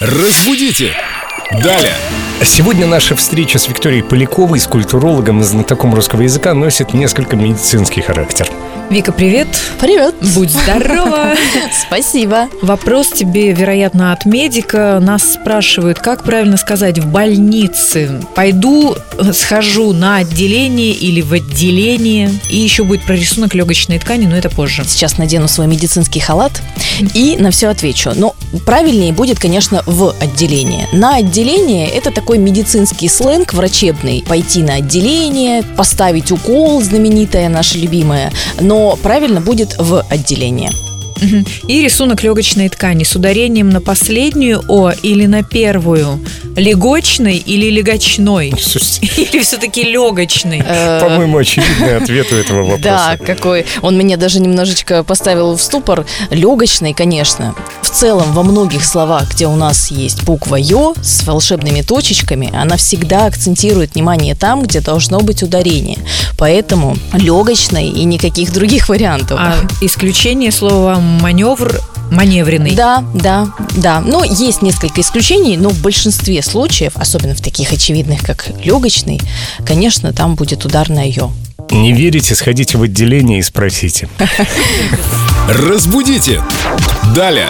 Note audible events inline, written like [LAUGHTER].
Разбудите! Далее! Сегодня наша встреча с Викторией Поляковой, с культурологом и знатоком русского языка, носит несколько медицинский характер. Вика, привет. Привет. Будь здорова. [LAUGHS] Спасибо. Вопрос тебе, вероятно, от медика. Нас спрашивают, как правильно сказать в больнице. Пойду, схожу на отделение или в отделение. И еще будет про рисунок легочной ткани, но это позже. Сейчас надену свой медицинский халат и на все отвечу. Но правильнее будет, конечно, в отделение. На отделение это такой медицинский сленг врачебный. Пойти на отделение, поставить укол, знаменитая наша любимая. Но правильно будет в отделение. И рисунок легочной ткани с ударением на последнюю О или на первую. Легочной или легочной? [LAUGHS] Слушайте, Или все-таки легочной? Э, по-моему, очевидный ответ у этого [LAUGHS] вопроса. Да, какой. Он меня даже немножечко поставил в ступор. Легочный, конечно. В целом, во многих словах, где у нас есть буква Ё с волшебными точечками, она всегда акцентирует внимание там, где должно быть ударение. Поэтому легочный и никаких других [LAUGHS] вариантов. А исключение слова маневр маневренный. Да, да, да. Но есть несколько исключений, но в большинстве случаев, особенно в таких очевидных, как легочный, конечно, там будет ударное Ё. Не верите, сходите в отделение и спросите. Разбудите! Далее!